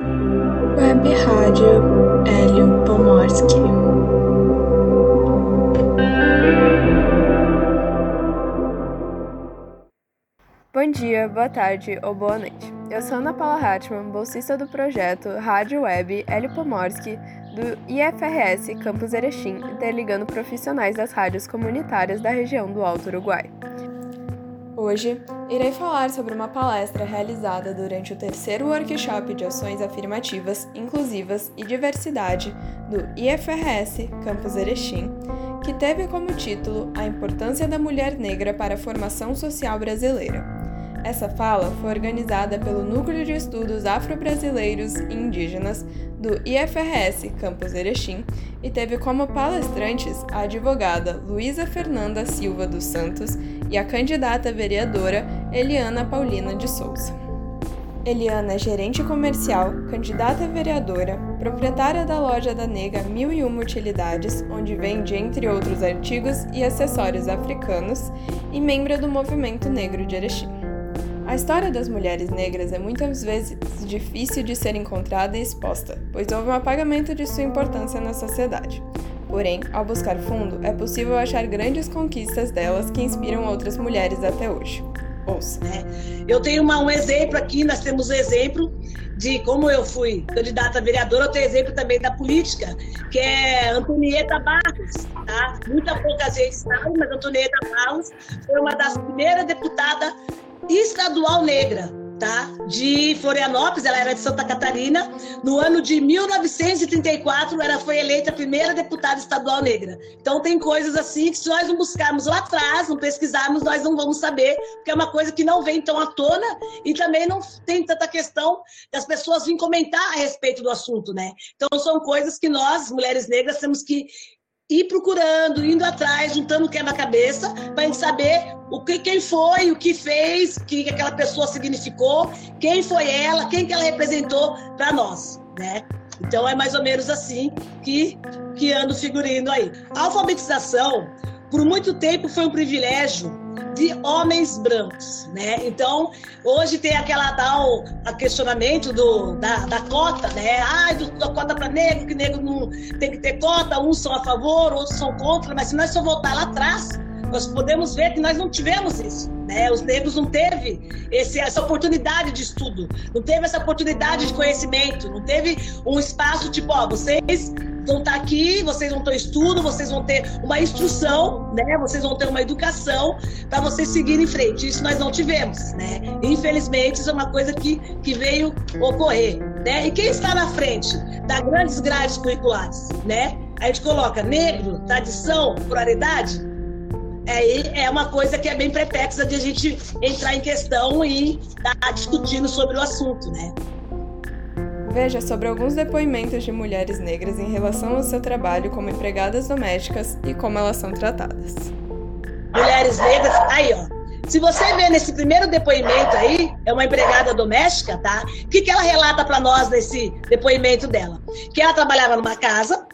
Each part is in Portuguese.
Web Rádio Hélio Pomorski. Bom dia, boa tarde ou boa noite. Eu sou Ana Paula Hartmann, bolsista do projeto Rádio Web Hélio Pomorski do IFRS Campus Erechim, interligando profissionais das rádios comunitárias da região do Alto Uruguai. Hoje, irei falar sobre uma palestra realizada durante o terceiro workshop de ações afirmativas, inclusivas e diversidade do IFRS Campus Erechim, que teve como título A Importância da Mulher Negra para a Formação Social Brasileira. Essa fala foi organizada pelo Núcleo de Estudos Afro-Brasileiros e Indígenas do IFRS Campus Erechim e teve como palestrantes a advogada Luísa Fernanda Silva dos Santos e a candidata vereadora Eliana Paulina de Souza. Eliana é gerente comercial, candidata vereadora, proprietária da loja da Nega 1001 Utilidades, onde vende, entre outros artigos e acessórios africanos, e membro do Movimento Negro de Erechim. A história das mulheres negras é muitas vezes difícil de ser encontrada e exposta, pois houve um apagamento de sua importância na sociedade. Porém, ao buscar fundo, é possível achar grandes conquistas delas que inspiram outras mulheres até hoje. Ouça. É. Eu tenho uma, um exemplo aqui, nós temos um exemplo de como eu fui candidata a vereadora, eu tenho exemplo também da política, que é Antonieta Barros, tá? Muita pouca gente sabe, mas Antonieta Barros foi uma das primeiras deputadas estadual negra, tá? De Florianópolis, ela era de Santa Catarina. No ano de 1934, ela foi eleita a primeira deputada estadual negra. Então tem coisas assim que se nós não buscarmos lá atrás, não pesquisarmos, nós não vamos saber, porque é uma coisa que não vem tão à tona e também não tem tanta questão das pessoas virem comentar a respeito do assunto, né? Então são coisas que nós, mulheres negras, temos que ir procurando, indo atrás, juntando quebra-cabeça, para a gente saber o que, quem foi, o que fez, o que aquela pessoa significou, quem foi ela, quem que ela representou para nós, né? Então é mais ou menos assim que, que ando figurino aí. A alfabetização, por muito tempo, foi um privilégio de homens brancos, né? Então, hoje tem aquela tal a questionamento do, da, da cota, né? Ah, do, da cota para negro, que negro não tem que ter cota, uns são a favor, outros são contra, mas se nós só voltar lá atrás, nós podemos ver que nós não tivemos isso. Né? Os negros não teve esse, essa oportunidade de estudo, não teve essa oportunidade de conhecimento, não teve um espaço tipo, ó, vocês vão estar aqui, vocês vão ter estudo, vocês vão ter uma instrução, né? Vocês vão ter uma educação para vocês seguirem em frente. Isso nós não tivemos, né? Infelizmente, isso é uma coisa que, que veio ocorrer, né? E quem está na frente das grandes grades curriculares, né? A gente coloca negro, tradição, pluralidade, é, é uma coisa que é bem pretexa de a gente entrar em questão e estar tá discutindo sobre o assunto, né? Veja sobre alguns depoimentos de mulheres negras em relação ao seu trabalho como empregadas domésticas e como elas são tratadas. Mulheres negras, aí ó. Se você ver nesse primeiro depoimento aí, é uma empregada doméstica, tá? O que, que ela relata para nós nesse depoimento dela? Que ela trabalhava numa casa,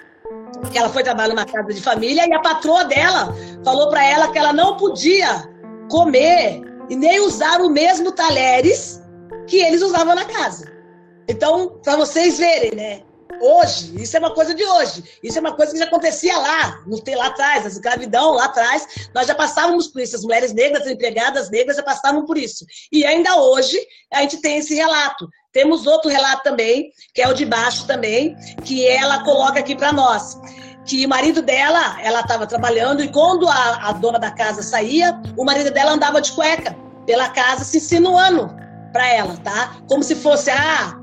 que ela foi trabalhar numa casa de família e a patroa dela falou para ela que ela não podia comer e nem usar o mesmo talheres que eles usavam na casa. Então, para vocês verem, né? Hoje, isso é uma coisa de hoje. Isso é uma coisa que já acontecia lá, no, lá atrás, a escravidão lá atrás. Nós já passávamos por isso. As mulheres negras, as empregadas negras já passavam por isso. E ainda hoje, a gente tem esse relato. Temos outro relato também, que é o de baixo também, que ela coloca aqui para nós. Que o marido dela, ela estava trabalhando e quando a, a dona da casa saía, o marido dela andava de cueca pela casa se insinuando para ela, tá? Como se fosse, ah,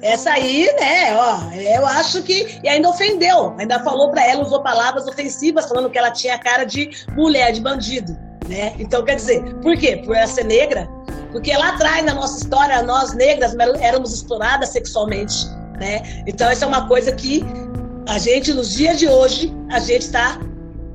essa aí, né, ó, eu acho que. E ainda ofendeu, ainda falou para ela, usou palavras ofensivas, falando que ela tinha cara de mulher, de bandido, né? Então, quer dizer, por quê? Por ela ser negra? Porque lá atrás, na nossa história, nós negras éramos exploradas sexualmente, né? Então, essa é uma coisa que a gente, nos dias de hoje, a gente está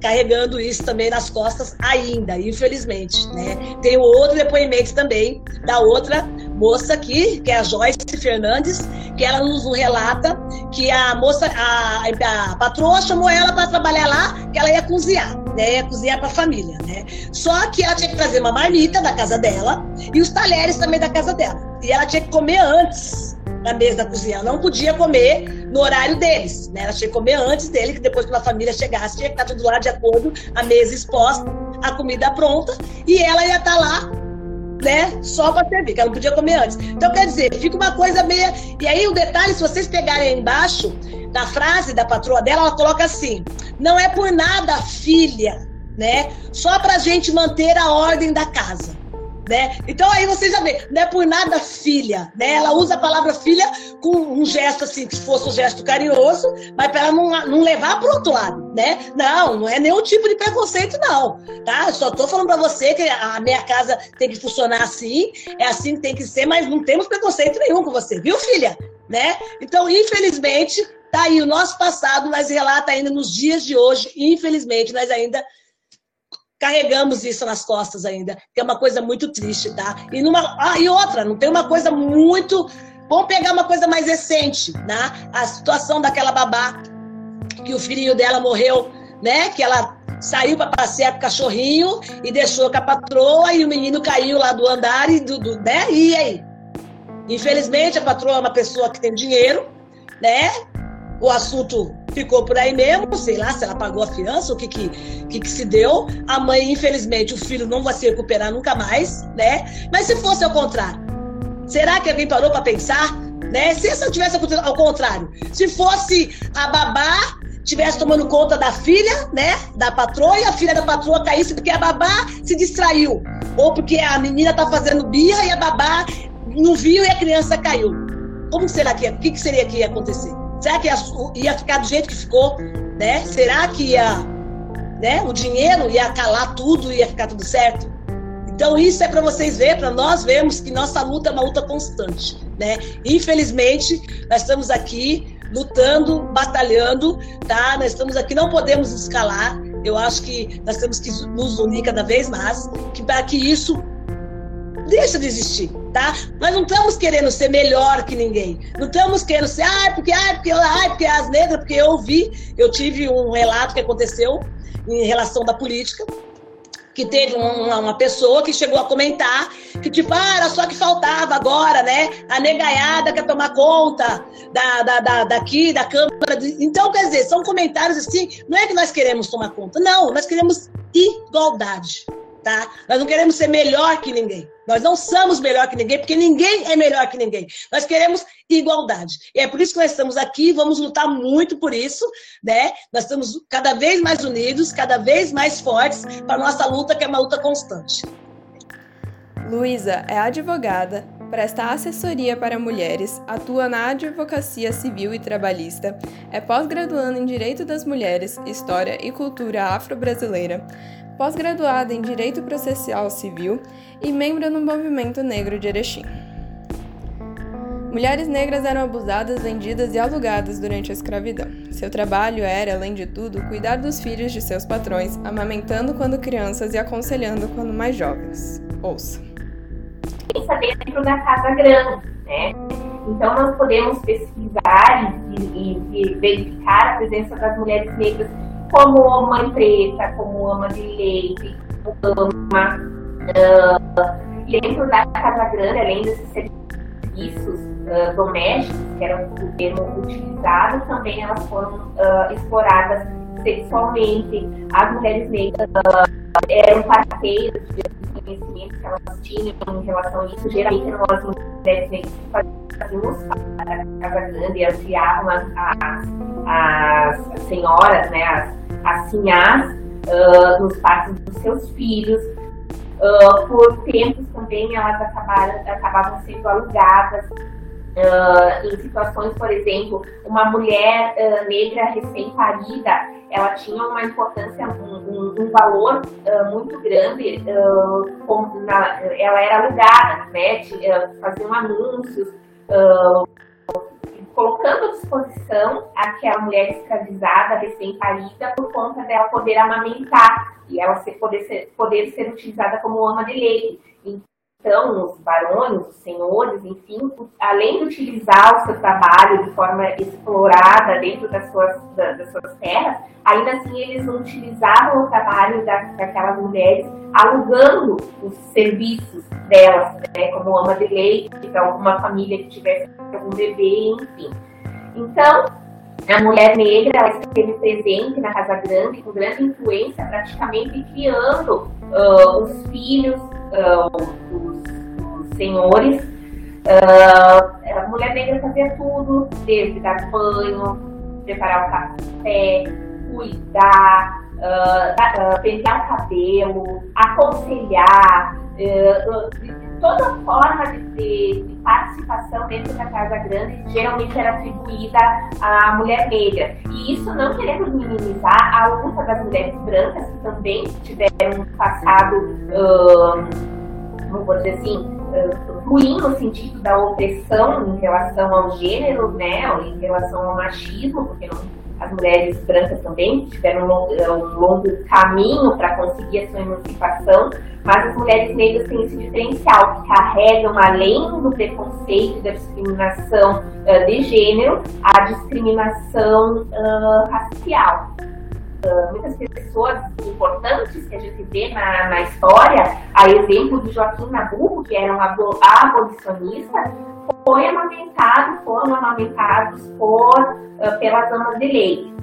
carregando isso também nas costas ainda, infelizmente, né? Tem outro depoimento também da outra moça aqui, que é a Joyce Fernandes, que ela nos relata que a moça, a, a patroa chamou ela para trabalhar lá, que ela ia cozinhar, né? Ia cozinhar para a família, né? Só que ela tinha que trazer uma marmita da casa dela e os talheres também da casa dela. E ela tinha que comer antes na mesa da cozinha. Ela não podia comer no horário deles, né? Ela tinha que comer antes dele, que depois quando a família chegasse, tinha que estar tudo lá de acordo, a mesa exposta, a comida pronta, e ela ia estar lá, né? Só para servir, que ela não podia comer antes. Então, quer dizer, fica uma coisa meia. E aí, o detalhe, se vocês pegarem aí embaixo, na frase da patroa dela, ela coloca assim: não é por nada, filha, né? Só pra gente manter a ordem da casa né? Então aí você já vê, não é por nada filha, né? Ela usa a palavra filha com um gesto assim, que fosse um gesto carinhoso, mas para não, não levar para outro lado, né? Não, não é nenhum tipo de preconceito, não, tá? Só tô falando para você que a minha casa tem que funcionar assim, é assim que tem que ser, mas não temos preconceito nenhum com você, viu, filha? Né? Então, infelizmente, tá aí o nosso passado, mas relata ainda nos dias de hoje, infelizmente, nós ainda carregamos isso nas costas ainda, que é uma coisa muito triste, tá? E, numa, ah, e outra, não tem uma coisa muito. Vamos pegar uma coisa mais recente, né? A situação daquela babá que o filhinho dela morreu, né? Que ela saiu para passear com o cachorrinho e deixou com a patroa e o menino caiu lá do andar e do, do né? E aí? Infelizmente a patroa é uma pessoa que tem dinheiro, né? O assunto ficou por aí mesmo, sei lá se ela pagou a fiança, o que que, que que se deu. A mãe, infelizmente, o filho não vai se recuperar nunca mais, né? Mas se fosse ao contrário, será que alguém parou para pensar? Né? Se isso tivesse ao contrário, se fosse a babá tivesse tomando conta da filha, né, da patroa, e a filha da patroa caísse porque a babá se distraiu, ou porque a menina tá fazendo birra e a babá não viu e a criança caiu. Como será que, o que seria que ia acontecer? Será que ia, ia ficar do jeito que ficou? Né? Será que ia, né? o dinheiro ia calar tudo e ia ficar tudo certo? Então isso é para vocês verem, para nós vermos que nossa luta é uma luta constante, né? Infelizmente, nós estamos aqui lutando, batalhando, tá? Nós estamos aqui, não podemos escalar. Eu acho que nós temos que nos unir cada vez mais, que para que isso deixe de existir tá? Nós não estamos querendo ser melhor que ninguém. Não estamos querendo ser, ah, porque, ah, porque, ah, porque as negras, porque eu ouvi, eu tive um relato que aconteceu em relação da política, que teve uma, uma, pessoa que chegou a comentar que, tipo, ah, era só que faltava agora, né? A negaiada quer tomar conta da, da, da, daqui, da Câmara. Então, quer dizer, são comentários assim, não é que nós queremos tomar conta, não, nós queremos igualdade tá? Nós não queremos ser melhor que ninguém. Nós não somos melhor que ninguém, porque ninguém é melhor que ninguém. Nós queremos igualdade. E é por isso que nós estamos aqui, vamos lutar muito por isso, né? Nós estamos cada vez mais unidos, cada vez mais fortes para nossa luta, que é uma luta constante. Luísa é advogada, presta assessoria para mulheres, atua na advocacia civil e trabalhista, é pós-graduando em Direito das Mulheres, História e Cultura Afro-Brasileira, pós-graduada em Direito Processual Civil e membro no Movimento Negro de Erechim. Mulheres negras eram abusadas, vendidas e alugadas durante a escravidão. Seu trabalho era, além de tudo, cuidar dos filhos de seus patrões, amamentando quando crianças e aconselhando quando mais jovens. Ouça. Isso é dentro da Casa Grande, né? Então nós podemos pesquisar e, e, e verificar a presença das mulheres negras como mãe preta, como ama de leite, ama uh, dentro da Casa Grande, além desses serviços uh, domésticos, que era o termo utilizado, também elas foram uh, exploradas sexualmente. As mulheres negras eram parceiras de conhecimentos que elas tinham em relação a isso. Geralmente as mulheres negras faziam para a Casa Grande e auxiliavam as, as, as senhoras, né, as assinhar uh, nos partos dos seus filhos. Uh, por tempos também elas acabaram, acabavam sendo alugadas. Uh, em situações, por exemplo, uma mulher negra recém-parida, ela tinha uma importância, um, um, valor muito grande, na, ela era alugada, né, faziam anúncios, colocando à disposição aquela mulher escravizada, recém-parida, por conta dela poder amamentar e ela ser, poder, ser, poder ser utilizada como ama de leite. Então, os barões, os senhores, enfim, além de utilizar o seu trabalho de forma explorada dentro das suas, das suas terras, ainda assim eles utilizavam o trabalho daquelas mulheres alugando os serviços delas, né, como ama de leite, para alguma família que tivesse algum bebê, enfim. Então, a mulher negra ela esteve presente na Casa Grande com grande influência, praticamente criando uh, os filhos dos, senhores. Uh, a mulher negra fazia tudo, desde dar banho, preparar o café, cuidar, uh, pentear o cabelo, aconselhar, toda forma de, de, de, participação dentro da Casa Grande geralmente era atribuída à mulher negra. E isso não querendo minimizar a luta das mulheres brancas, que também tiveram um passado, vou dizer assim, ruim no sentido da opressão em relação ao gênero, né, em relação ao machismo, porque não as mulheres brancas também tiveram um longo, um longo caminho para conseguir a sua emancipação, mas as mulheres negras têm esse diferencial, que carregam, além do preconceito da discriminação uh, de gênero, a discriminação uh, racial. Uh, muitas pessoas importantes que a gente vê na, na história, a exemplo de Joaquim Nabuco, que era um abolicionista, foi amamentado, foram amamentados por, uh, pelas amas de leite.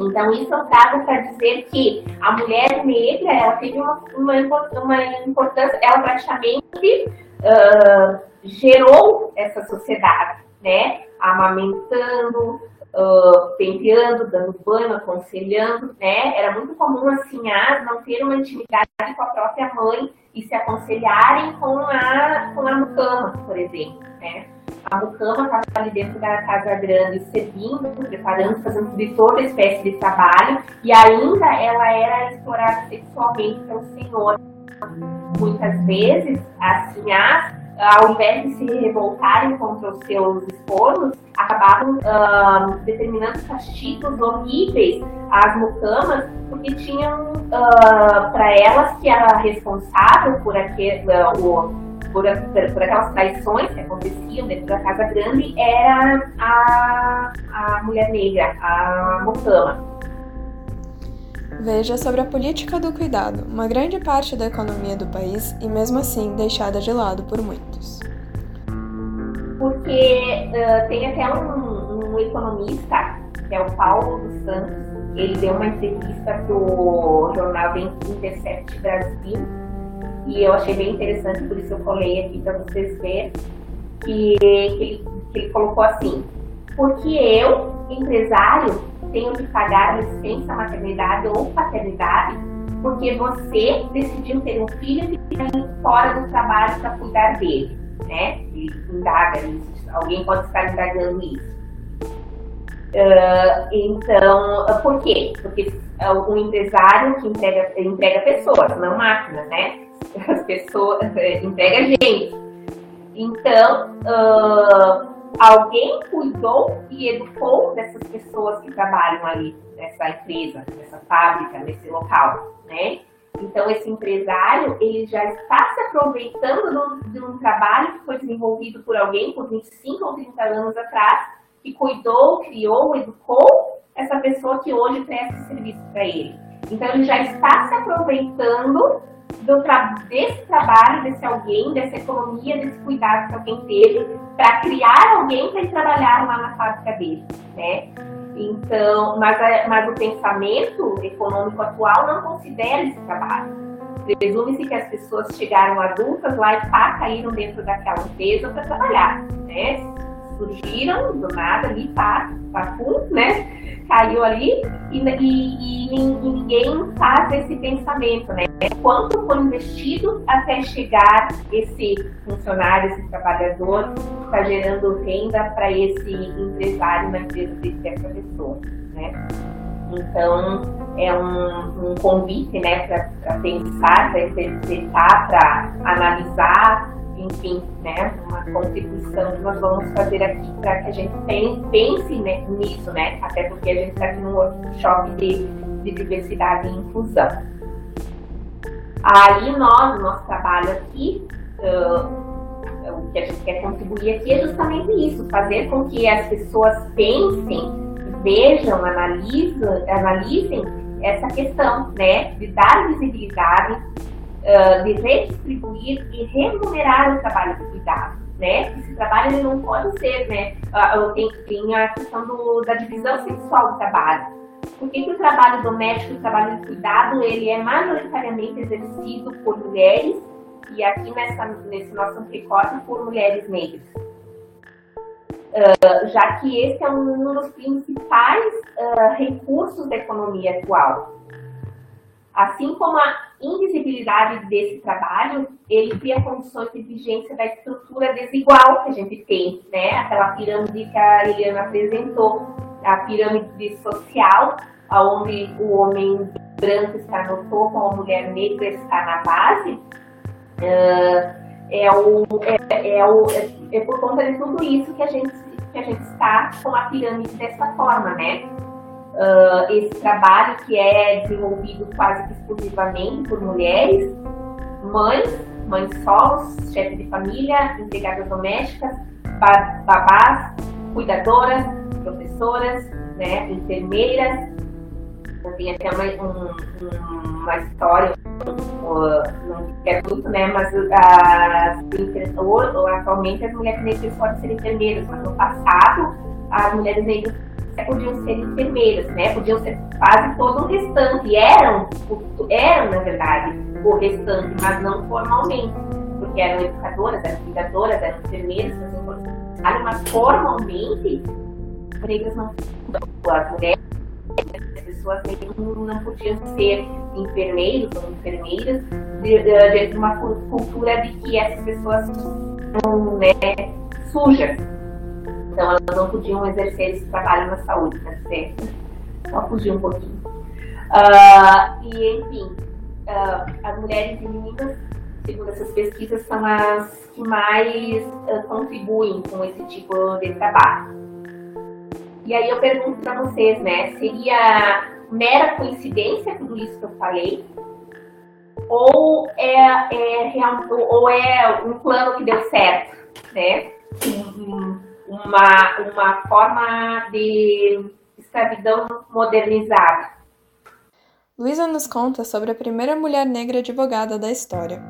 Então, isso eu trago para dizer que a mulher negra ela teve uma, uma, uma importância, ela praticamente uh, gerou essa sociedade, né? Amamentando, uh, penteando, dando banho, aconselhando, né? Era muito comum assim as não ter uma intimidade com a própria mãe e se aconselharem com a, com a mucama, por exemplo, né? A mucama estava ali dentro da casa grande servindo, preparando, fazendo de toda espécie de trabalho e ainda ela era explorada sexualmente pelo senhor. Muitas vezes, assim, as ao invés de se revoltarem contra os seus esposos, acabavam uh, determinando castigos horríveis às mucamas, porque tinham uh, para elas que era responsável por, aquele, uh, o, por, por, aquelas traições que aconteciam dentro da Casa Grande era a, a mulher negra, a mucama. Veja sobre a política do cuidado, uma grande parte da economia do país e mesmo assim deixada de lado por muitos. Porque uh, tem até um, um, economista, que é o Paulo dos Santos, ele deu uma entrevista para o jornal Intercept Brasil e eu achei bem interessante, por isso eu colei aqui para vocês verem, que, que, ele, que ele colocou assim, porque eu, empresário, tenho que pagar licença maternidade ou paternidade porque você decidiu ter um filho e ficar fora do trabalho para cuidar dele, né? E indaga isso. Alguém pode estar indagando isso. Uh, então, por quê? Porque é um empresário que entrega, entrega pessoas, não máquinas, né? As pessoas, entrega gente. Então, uh, alguém cuidou e educou dessas pessoas que trabalham ali nessa empresa, nessa fábrica, nesse local, né? Então esse empresário ele já está se aproveitando de um trabalho que foi desenvolvido por alguém por 25 ou 30 anos atrás, que cuidou, criou, educou essa pessoa que hoje presta serviço para ele. Então ele já está se aproveitando do tra desse trabalho, desse alguém, dessa economia, desse cuidado que alguém teve, para criar alguém para trabalhar lá na fábrica dele, né? Então, mas, mas o pensamento econômico atual não considera esse trabalho. Presume-se que as pessoas chegaram adultas lá e pá, caíram dentro daquela empresa para trabalhar, né? Surgiram do nada ali, pá, pá, pum, né? caiu ali e, e, e, ninguém faz esse pensamento, né? Quanto foi investido até chegar esse funcionário, esse trabalhador, está gerando renda para esse empresário na empresa dessa pessoa, né? Então, é um, um convite, né, para pensar, para exercitar, para analisar, enfim, né, uma contribuição que nós vamos fazer aqui para que a gente pense né, nisso, né, até porque a gente está aqui num workshop de, de diversidade e inclusão. Aí nós, nosso trabalho aqui, uh, o que a gente quer contribuir aqui é justamente isso, fazer com que as pessoas pensem, vejam, analisem, analisem essa questão, né, de dar visibilidade, de redistribuir e remunerar o trabalho de cuidado, né? Esse trabalho não pode ser, né, tem, tem a questão do, da divisão sexual do trabalho. Por que, que o trabalho doméstico, o trabalho de cuidado, ele é majoritariamente exercido por mulheres e aqui nessa, nesse nosso tricote por mulheres negras? Uh, já que esse é um dos principais uh, recursos da economia atual. Assim como a invisibilidade desse trabalho, ele cria condições de vigência da estrutura desigual que a gente tem, né? Aquela pirâmide que a Eliana apresentou, a pirâmide social, onde o homem branco está no topo, a mulher negra está na base, uh, é, o, é, é, o, é, por conta de tudo isso que a gente, que a gente está com a pirâmide dessa forma, né? Uh, esse trabalho que é desenvolvido quase exclusivamente por mulheres, mães, mães solos, chefes de família, empregadas domésticas, babás, cuidadoras, professoras, né, enfermeiras. Tem até uma, um, uma história, não é muito, né, mas as, atualmente as mulheres negras podem ser enfermeiras, mas no passado as mulheres negras podiam ser enfermeiras, né? Podiam ser quase todo o restante. Eram, eram, na verdade, o restante, mas não formalmente. Porque eram educadoras, eram cuidadoras, eram enfermeiras, mas formalmente, negras não as mulheres, as pessoas não podiam ser enfermeiros ou enfermeiras dentro de uma cultura de que essas pessoas são né, sujas então elas não podiam exercer esse trabalho na saúde, né? Só fugir um pouquinho. Uh, e enfim, uh, as mulheres e meninas, segundo essas pesquisas, são as que mais uh, contribuem com esse tipo de trabalho. E aí eu pergunto para vocês, né? Seria mera coincidência tudo isso que eu falei? Ou é, é, ou é um plano que deu certo, né? Uma, uma forma de escravidão modernizada. Luísa nos conta sobre a primeira mulher negra advogada da história.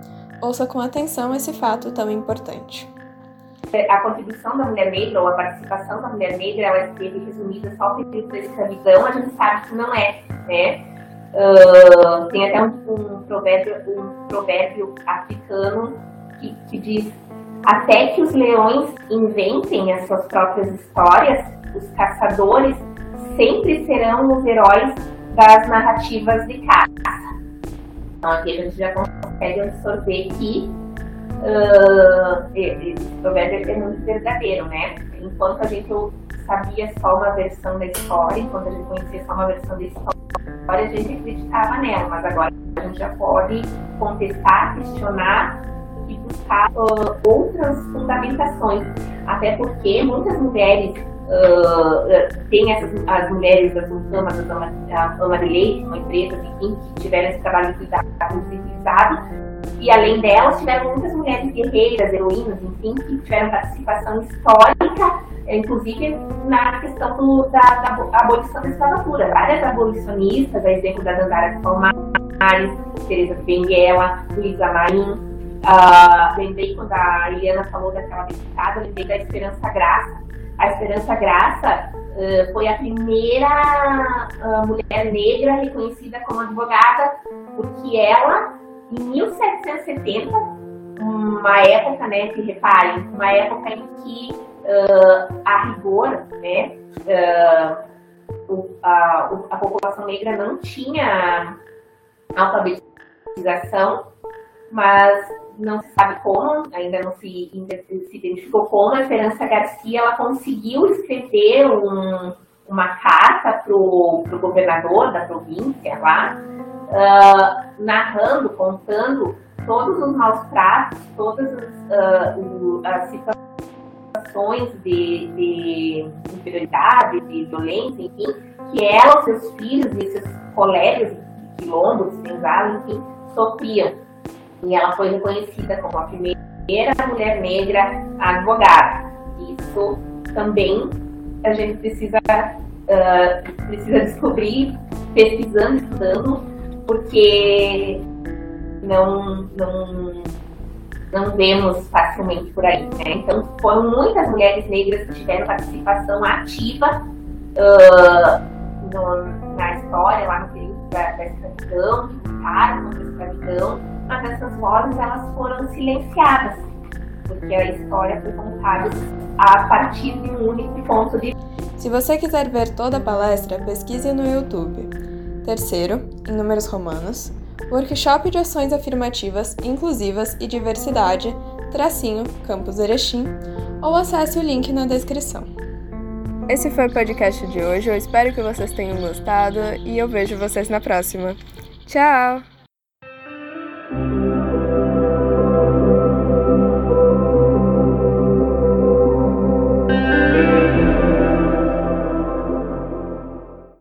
Ouça com atenção esse fato tão importante. A contribuição da mulher negra ou a participação da mulher negra, ela esteve resumida só no período da escravidão, a gente sabe que não é, né? Uh, tem até um, um, provérbio, um provérbio africano que, que diz até que os leões inventem as suas próprias histórias, os caçadores sempre serão os heróis das narrativas de caça. Então aqui a gente já consegue absorver que uh, esse provérbio é muito verdadeiro, né? Enquanto a gente sabia só uma versão da história, enquanto a gente conhecia só uma versão da história, a gente acreditava nela, mas agora a gente já pode contestar, questionar e buscar uh, outras fundamentações. Até porque muitas mulheres uh, têm essas, as mulheres das Muçulmanas, a Ama de Leite, uma empresa, enfim, que tiveram esse trabalho de civilizado. E além delas, tiveram muitas mulheres guerreiras, heroínas, enfim, que tiveram participação histórica, inclusive na questão do, da, da, abolição da escravatura. Várias abolicionistas, a exemplo da Dandara Palmares, Teresa Benguela, Luísa Marim, Uh, lembrei quando a Eliana falou daquela deputada, lembrei da Esperança Graça. A Esperança Graça uh, foi a primeira uh, mulher negra reconhecida como advogada, porque ela, em 1770, uma época, né, que reparem, uma época em que a rigor, né, a, a população negra não tinha alfabetização, mas não se sabe como, ainda não se, se identificou como, a Esperança Garcia ela conseguiu escrever um, uma carta para o governador da província lá, uh, narrando, contando todos os maus tratos, todas as, uh, as situações de, de inferioridade, de violência, enfim, que ela, seus filhos e seus colegas quilombos, senzalos, enfim, sofriam. E ela foi reconhecida como a primeira mulher negra advogada. Isso também a gente precisa, uh, precisa descobrir, pesquisando, estudando, porque não, não, não vemos facilmente por aí. Né? Então, foram muitas mulheres negras que tiveram participação ativa uh, no, na história, lá no período da, da escravidão, que lutaram contra a escravidão, mas essas vozes elas foram silenciadas, porque a história foi contada a partir de um único ponto de Se você quiser ver toda a palestra, pesquise no YouTube. Terceiro, em números romanos, Workshop de Ações Afirmativas, Inclusivas e Diversidade, tracinho, Campus Erechim, ou acesse o link na descrição. Esse foi o podcast de hoje, eu espero que vocês tenham gostado e eu vejo vocês na próxima. Tchau!